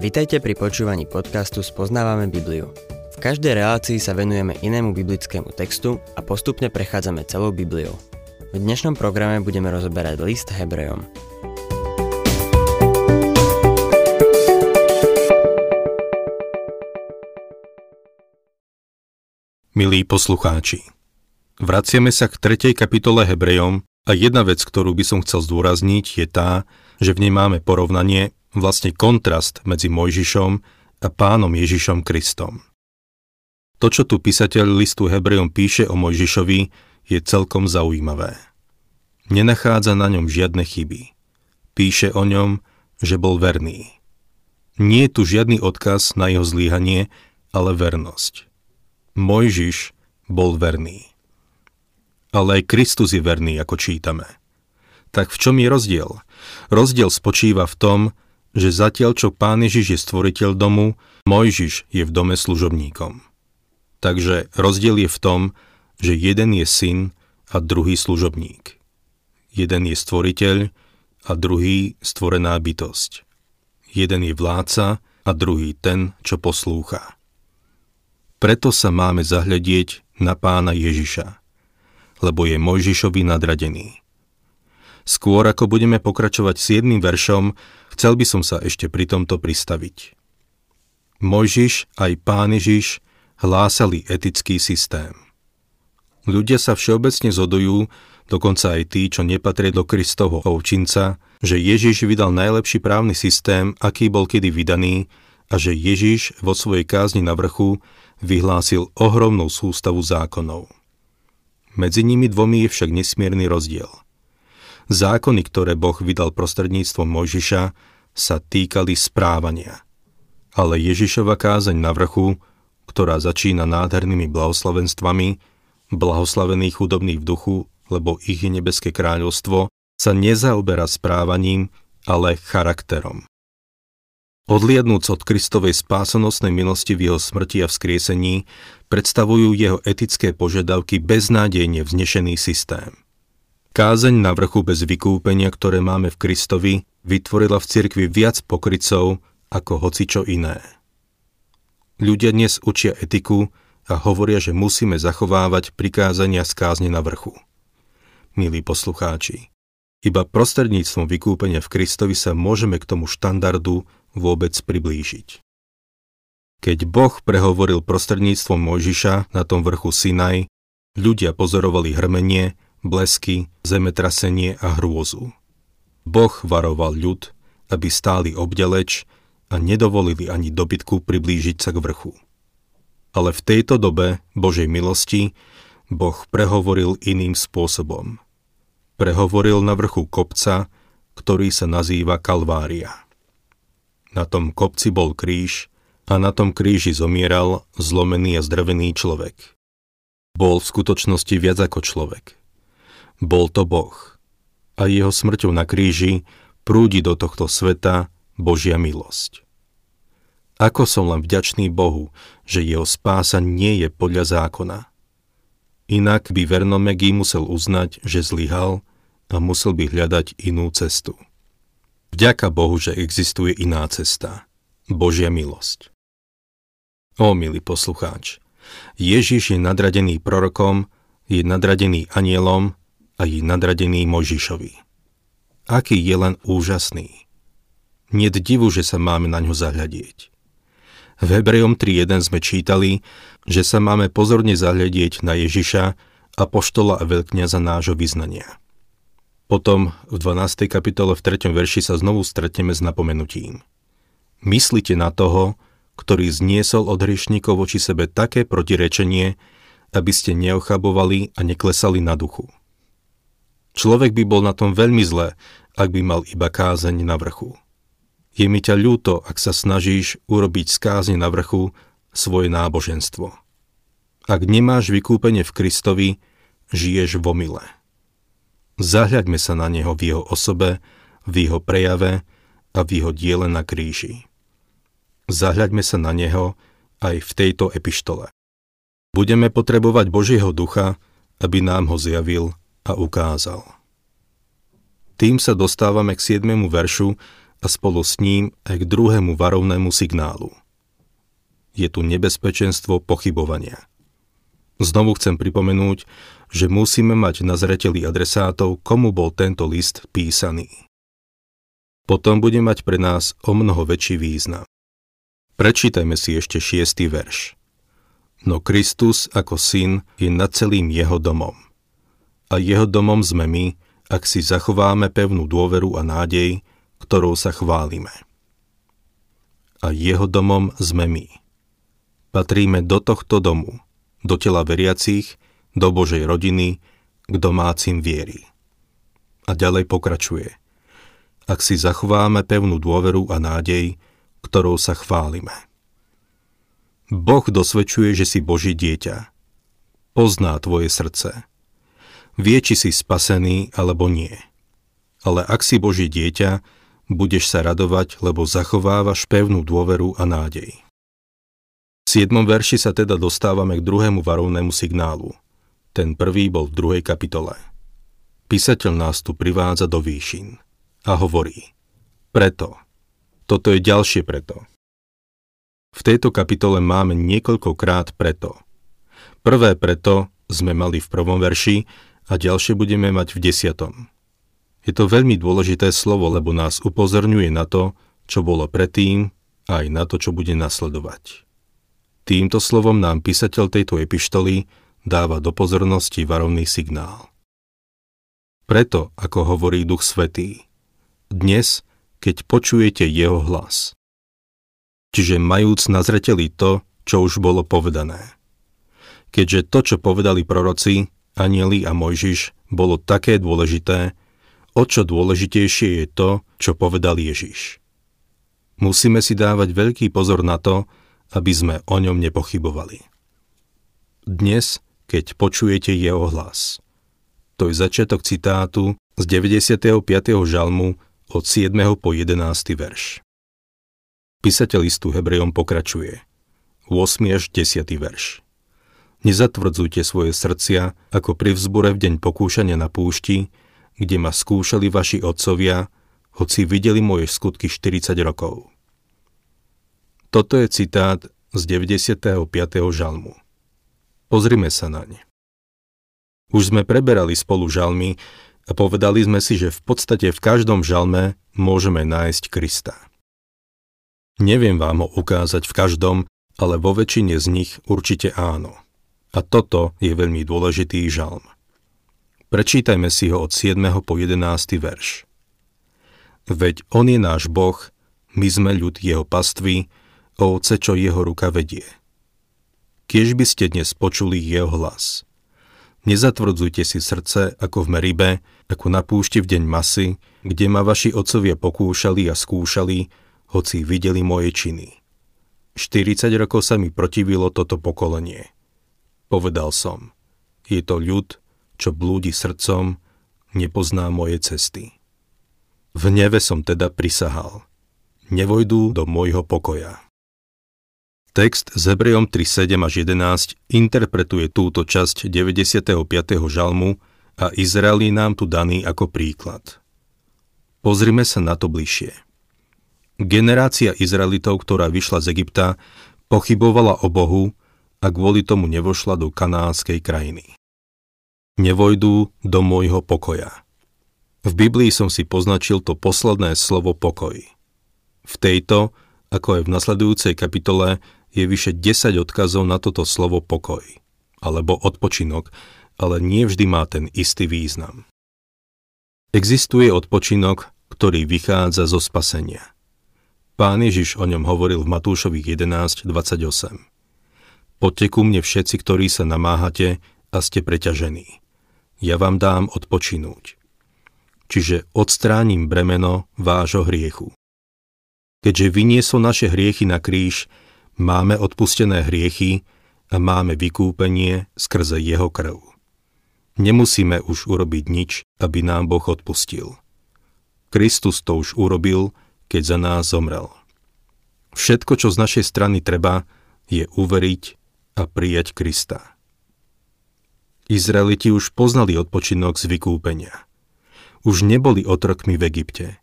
Vitajte pri počúvaní podcastu Spoznávame Bibliu. V každej relácii sa venujeme inému biblickému textu a postupne prechádzame celou Bibliou. V dnešnom programe budeme rozoberať list Hebrejom. Milí poslucháči, vraciame sa k 3. kapitole Hebrejom a jedna vec, ktorú by som chcel zdôrazniť, je tá, že v nej máme porovnanie vlastne kontrast medzi Mojžišom a pánom Ježišom Kristom. To, čo tu písateľ listu Hebrejom píše o Mojžišovi, je celkom zaujímavé. Nenachádza na ňom žiadne chyby. Píše o ňom, že bol verný. Nie je tu žiadny odkaz na jeho zlíhanie, ale vernosť. Mojžiš bol verný. Ale aj Kristus je verný, ako čítame. Tak v čom je rozdiel? Rozdiel spočíva v tom, že zatiaľ čo pán Ježiš je stvoriteľ domu, Mojžiš je v dome služobníkom. Takže rozdiel je v tom, že jeden je syn a druhý služobník. Jeden je stvoriteľ a druhý stvorená bytosť. Jeden je vládca a druhý ten, čo poslúcha. Preto sa máme zahľadieť na pána Ježiša, lebo je Mojžišovi nadradený. Skôr ako budeme pokračovať s jedným veršom, chcel by som sa ešte pri tomto pristaviť. Mojžiš aj pán Ježiš hlásali etický systém. Ľudia sa všeobecne zodujú, dokonca aj tí, čo nepatria do Kristovho ovčinca, že Ježiš vydal najlepší právny systém, aký bol kedy vydaný a že Ježiš vo svojej kázni na vrchu vyhlásil ohromnú sústavu zákonov. Medzi nimi dvomi je však nesmierny rozdiel – Zákony, ktoré Boh vydal prostredníctvom Mojžiša, sa týkali správania. Ale Ježišova kázeň na vrchu, ktorá začína nádhernými blahoslavenstvami, blahoslavení chudobní v duchu, lebo ich je nebeské kráľovstvo, sa nezaoberá správaním, ale charakterom. Odliadnúc od Kristovej spásonosnej milosti v jeho smrti a vzkriesení, predstavujú jeho etické požiadavky beznádejne vznešený systém – Kázeň na vrchu bez vykúpenia, ktoré máme v Kristovi, vytvorila v cirkvi viac pokrycov ako hocičo iné. Ľudia dnes učia etiku a hovoria, že musíme zachovávať prikázania z kázne na vrchu. Milí poslucháči, iba prostredníctvom vykúpenia v Kristovi sa môžeme k tomu štandardu vôbec priblížiť. Keď Boh prehovoril prostredníctvom Mojžiša na tom vrchu Sinaj, ľudia pozorovali hrmenie, blesky, zemetrasenie a hrôzu. Boh varoval ľud, aby stáli obďaleč a nedovolili ani dobytku priblížiť sa k vrchu. Ale v tejto dobe Božej milosti Boh prehovoril iným spôsobom. Prehovoril na vrchu kopca, ktorý sa nazýva Kalvária. Na tom kopci bol kríž a na tom kríži zomieral zlomený a zdrvený človek. Bol v skutočnosti viac ako človek – bol to Boh. A jeho smrťou na kríži prúdi do tohto sveta Božia milosť. Ako som len vďačný Bohu, že jeho spása nie je podľa zákona. Inak by Vernomegi musel uznať, že zlyhal a musel by hľadať inú cestu. Vďaka Bohu, že existuje iná cesta. Božia milosť. Ó, milý poslucháč, Ježiš je nadradený prorokom, je nadradený anielom a je nadradený Mojžišovi. Aký je len úžasný. Niet divu, že sa máme na ňo zahľadieť. V Hebrejom 3.1 sme čítali, že sa máme pozorne zahľadieť na Ježiša a poštola a veľkňaza nášho vyznania. Potom v 12. kapitole v 3. verši sa znovu stretneme s napomenutím. Myslite na toho, ktorý zniesol od hriešníkov voči sebe také protirečenie, aby ste neochabovali a neklesali na duchu. Človek by bol na tom veľmi zle, ak by mal iba kázeň na vrchu. Je mi ťa ľúto, ak sa snažíš urobiť z kázne na vrchu svoje náboženstvo. Ak nemáš vykúpenie v Kristovi, žiješ v omyle. Zahľaďme sa na Neho v Jeho osobe, v Jeho prejave a v Jeho diele na kríži. Zahľaďme sa na Neho aj v tejto epištole. Budeme potrebovať Božieho ducha, aby nám ho zjavil a ukázal. Tým sa dostávame k 7. veršu a spolu s ním aj k druhému varovnému signálu. Je tu nebezpečenstvo pochybovania. Znovu chcem pripomenúť, že musíme mať na zreteli adresátov, komu bol tento list písaný. Potom bude mať pre nás o mnoho väčší význam. Prečítajme si ešte šiestý verš. No Kristus ako syn je nad celým jeho domom. A jeho domom sme my, ak si zachováme pevnú dôveru a nádej, ktorou sa chválime. A jeho domom sme my. Patríme do tohto domu, do tela veriacich, do Božej rodiny, k domácim viery. A ďalej pokračuje. Ak si zachováme pevnú dôveru a nádej, ktorou sa chválime. Boh dosvedčuje, že si Boží dieťa. Pozná tvoje srdce. Vie, či si spasený alebo nie. Ale ak si Boží dieťa, budeš sa radovať, lebo zachovávaš pevnú dôveru a nádej. V 7. verši sa teda dostávame k druhému varovnému signálu. Ten prvý bol v druhej kapitole. Písateľ nás tu privádza do výšin a hovorí Preto. Toto je ďalšie preto. V tejto kapitole máme niekoľkokrát preto. Prvé preto sme mali v prvom verši a ďalšie budeme mať v desiatom. Je to veľmi dôležité slovo, lebo nás upozorňuje na to, čo bolo predtým a aj na to, čo bude nasledovať. Týmto slovom nám písateľ tejto epištoly dáva do pozornosti varovný signál. Preto, ako hovorí Duch Svetý, dnes, keď počujete jeho hlas. Čiže majúc na zreteli to, čo už bolo povedané. Keďže to, čo povedali proroci, anieli a Mojžiš, bolo také dôležité, O čo dôležitejšie je to, čo povedal Ježiš. Musíme si dávať veľký pozor na to, aby sme o ňom nepochybovali. Dnes, keď počujete jeho hlas. To je začiatok citátu z 95. žalmu od 7. po 11. verš. Písateľ listu Hebrejom pokračuje. 8. až 10. verš. Nezatvrdzujte svoje srdcia, ako pri vzbure v deň pokúšania na púšti, kde ma skúšali vaši otcovia, hoci videli moje skutky 40 rokov. Toto je citát z 95. žalmu. Pozrime sa na ne. Už sme preberali spolu žalmy a povedali sme si, že v podstate v každom žalme môžeme nájsť Krista. Neviem vám ho ukázať v každom, ale vo väčšine z nich určite áno. A toto je veľmi dôležitý žalm. Prečítajme si ho od 7. po 11. verš. Veď on je náš Boh, my sme ľud jeho pastvy, ovce, čo jeho ruka vedie. Kiež by ste dnes počuli jeho hlas. Nezatvrdzujte si srdce ako v Meribe, ako na púšti v deň masy, kde ma vaši otcovia pokúšali a skúšali, hoci videli moje činy. 40 rokov sa mi protivilo toto pokolenie. Povedal som, je to ľud, čo blúdi srdcom, nepozná moje cesty. V neve som teda prisahal. Nevojdú do môjho pokoja. Text z Hebrejom 3.7 až 11 interpretuje túto časť 95. žalmu a Izrael je nám tu daný ako príklad. Pozrime sa na to bližšie. Generácia Izraelitov, ktorá vyšla z Egypta, pochybovala o Bohu a kvôli tomu nevošla do kanánskej krajiny nevojdú do môjho pokoja. V Biblii som si poznačil to posledné slovo pokoj. V tejto, ako aj v nasledujúcej kapitole, je vyše 10 odkazov na toto slovo pokoj, alebo odpočinok, ale nie vždy má ten istý význam. Existuje odpočinok, ktorý vychádza zo spasenia. Pán Ježiš o ňom hovoril v Matúšových 11.28. Poďte ku mne všetci, ktorí sa namáhate a ste preťažení ja vám dám odpočinúť. Čiže odstránim bremeno vášho hriechu. Keďže vyniesol naše hriechy na kríž, máme odpustené hriechy a máme vykúpenie skrze jeho krv. Nemusíme už urobiť nič, aby nám Boh odpustil. Kristus to už urobil, keď za nás zomrel. Všetko, čo z našej strany treba, je uveriť a prijať Krista. Izraeliti už poznali odpočinok z vykúpenia. Už neboli otrokmi v Egypte.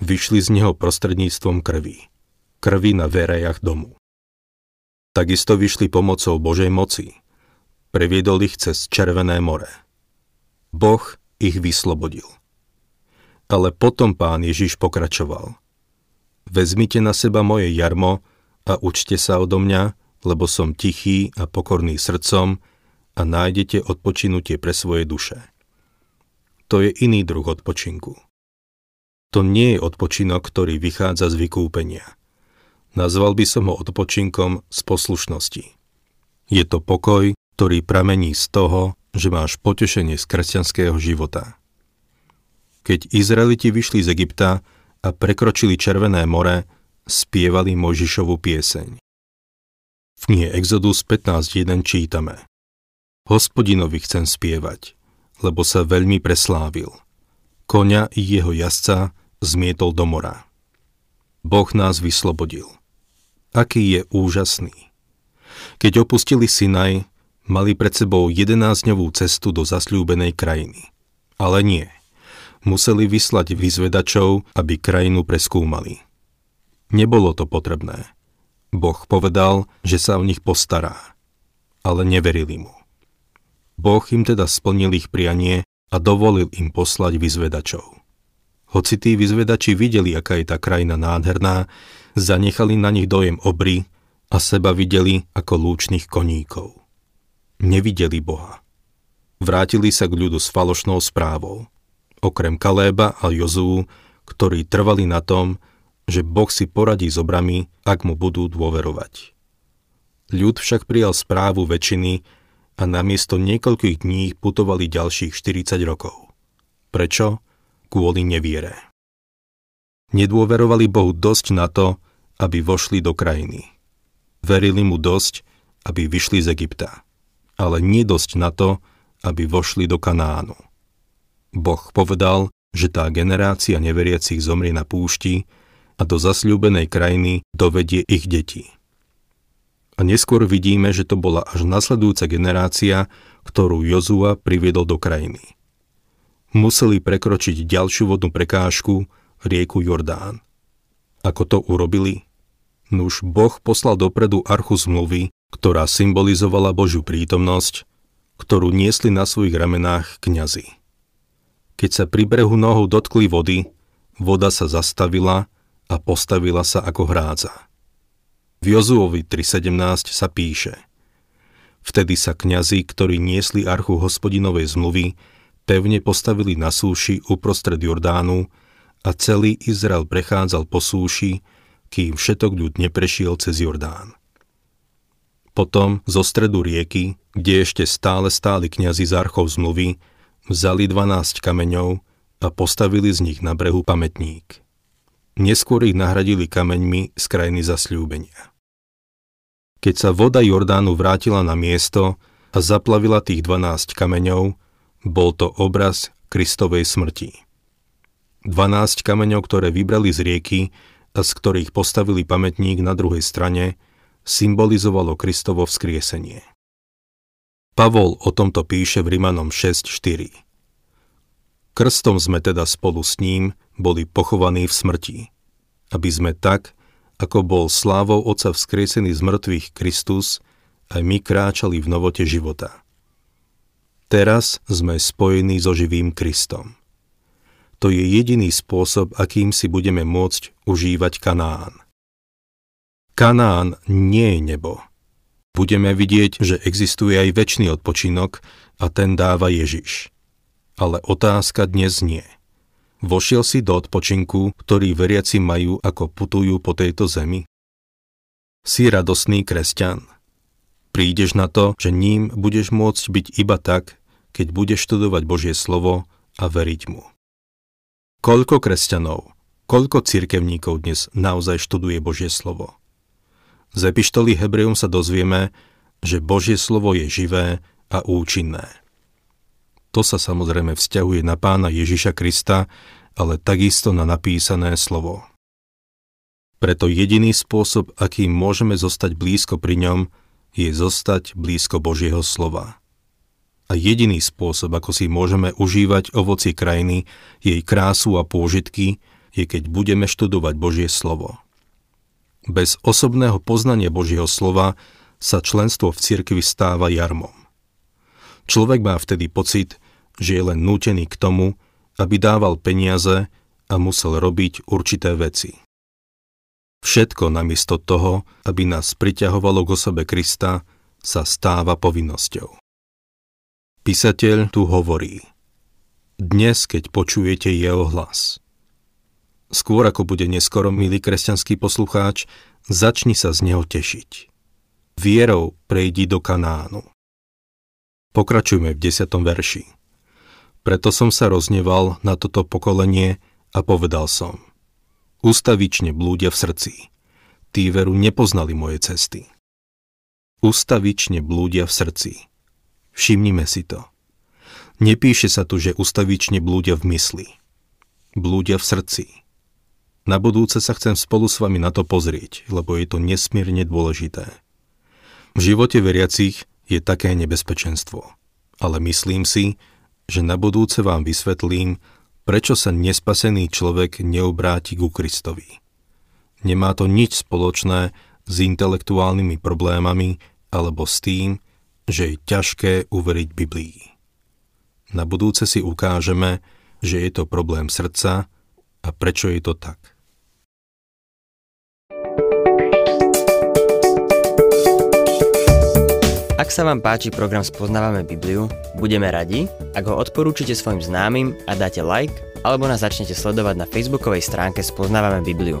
vyšli z neho prostredníctvom krvi. Krvi na verejach domu. Takisto vyšli pomocou Božej moci. Previedol ich cez Červené more. Boh ich vyslobodil. Ale potom pán Ježiš pokračoval. Vezmite na seba moje jarmo a učte sa odo mňa, lebo som tichý a pokorný srdcom a nájdete odpočinutie pre svoje duše. To je iný druh odpočinku. To nie je odpočinok, ktorý vychádza z vykúpenia – Nazval by som ho odpočinkom z poslušnosti. Je to pokoj, ktorý pramení z toho, že máš potešenie z kresťanského života. Keď Izraeliti vyšli z Egypta a prekročili Červené more, spievali Mojžišovu pieseň. V knihe Exodus 15.1 čítame Hospodinovi chcem spievať, lebo sa veľmi preslávil. Koňa i jeho jazdca zmietol do mora. Boh nás vyslobodil aký je úžasný. Keď opustili Sinaj, mali pred sebou 11-dňovú cestu do zasľúbenej krajiny. Ale nie. Museli vyslať vyzvedačov, aby krajinu preskúmali. Nebolo to potrebné. Boh povedal, že sa o nich postará. Ale neverili mu. Boh im teda splnil ich prianie a dovolil im poslať vyzvedačov. Hoci tí vyzvedači videli, aká je tá krajina nádherná, zanechali na nich dojem obry a seba videli ako lúčných koníkov. Nevideli Boha. Vrátili sa k ľudu s falošnou správou. Okrem Kaléba a Jozú, ktorí trvali na tom, že Boh si poradí s obrami, ak mu budú dôverovať. Ľud však prijal správu väčšiny a namiesto niekoľkých dní putovali ďalších 40 rokov. Prečo? Kvôli neviere nedôverovali Bohu dosť na to, aby vošli do krajiny. Verili mu dosť, aby vyšli z Egypta, ale nie dosť na to, aby vošli do Kanánu. Boh povedal, že tá generácia neveriacich zomrie na púšti a do zasľúbenej krajiny dovedie ich deti. A neskôr vidíme, že to bola až nasledujúca generácia, ktorú Jozua priviedol do krajiny. Museli prekročiť ďalšiu vodnú prekážku, rieku Jordán. Ako to urobili? Nuž Boh poslal dopredu archu zmluvy, ktorá symbolizovala Božiu prítomnosť, ktorú niesli na svojich ramenách kňazi. Keď sa pri brehu nohou dotkli vody, voda sa zastavila a postavila sa ako hrádza. V Jozuovi 3.17 sa píše Vtedy sa kňazi, ktorí niesli archu hospodinovej zmluvy, pevne postavili na súši uprostred Jordánu a celý Izrael prechádzal po súši, kým všetok ľud neprešiel cez Jordán. Potom zo stredu rieky, kde ešte stále stáli kňazi z archov zmluvy, vzali 12 kameňov a postavili z nich na brehu pamätník. Neskôr ich nahradili kameňmi z krajiny zasľúbenia. Keď sa voda Jordánu vrátila na miesto a zaplavila tých 12 kameňov, bol to obraz Kristovej smrti. 12 kameňov, ktoré vybrali z rieky a z ktorých postavili pamätník na druhej strane, symbolizovalo Kristovo vzkriesenie. Pavol o tomto píše v Rimanom 6.4. Krstom sme teda spolu s ním boli pochovaní v smrti, aby sme tak, ako bol slávou Otca vzkriesený z mŕtvych Kristus, aj my kráčali v novote života. Teraz sme spojení so živým Kristom. To je jediný spôsob, akým si budeme môcť užívať Kanán. Kanán nie je nebo. Budeme vidieť, že existuje aj väčší odpočinok a ten dáva Ježiš. Ale otázka dnes nie. Vošiel si do odpočinku, ktorý veriaci majú, ako putujú po tejto zemi? Si radosný kresťan. Prídeš na to, že ním budeš môcť byť iba tak, keď budeš študovať Božie slovo a veriť mu. Koľko kresťanov, koľko cirkevníkov dnes naozaj študuje Božie slovo? Z epištoly Hebrejom sa dozvieme, že Božie slovo je živé a účinné. To sa samozrejme vzťahuje na pána Ježiša Krista, ale takisto na napísané slovo. Preto jediný spôsob, akým môžeme zostať blízko pri ňom, je zostať blízko Božieho slova a jediný spôsob, ako si môžeme užívať ovoci krajiny, jej krásu a pôžitky, je keď budeme študovať Božie slovo. Bez osobného poznania Božieho slova sa členstvo v cirkvi stáva jarmom. Človek má vtedy pocit, že je len nútený k tomu, aby dával peniaze a musel robiť určité veci. Všetko namiesto toho, aby nás priťahovalo k osobe Krista, sa stáva povinnosťou. Písateľ tu hovorí Dnes, keď počujete jeho hlas. Skôr ako bude neskoro, milý kresťanský poslucháč, začni sa z neho tešiť vierou prejdi do Kanánu. Pokračujme v desiatom verši. Preto som sa rozneval na toto pokolenie a povedal som. Ustavične blúdia v srdci. Tí veru nepoznali moje cesty. Ustavične blúdia v srdci. Všimnime si to. Nepíše sa tu, že ustavične blúdia v mysli. Blúdia v srdci. Na budúce sa chcem spolu s vami na to pozrieť, lebo je to nesmierne dôležité. V živote veriacich je také nebezpečenstvo. Ale myslím si, že na budúce vám vysvetlím, prečo sa nespasený človek neobráti ku Kristovi. Nemá to nič spoločné s intelektuálnymi problémami alebo s tým, že je ťažké uveriť Biblii. Na budúce si ukážeme, že je to problém srdca a prečo je to tak. Ak sa vám páči program Spoznávame Bibliu, budeme radi, ak ho odporúčite svojim známym a dáte like, alebo nás začnete sledovať na facebookovej stránke Spoznávame Bibliu.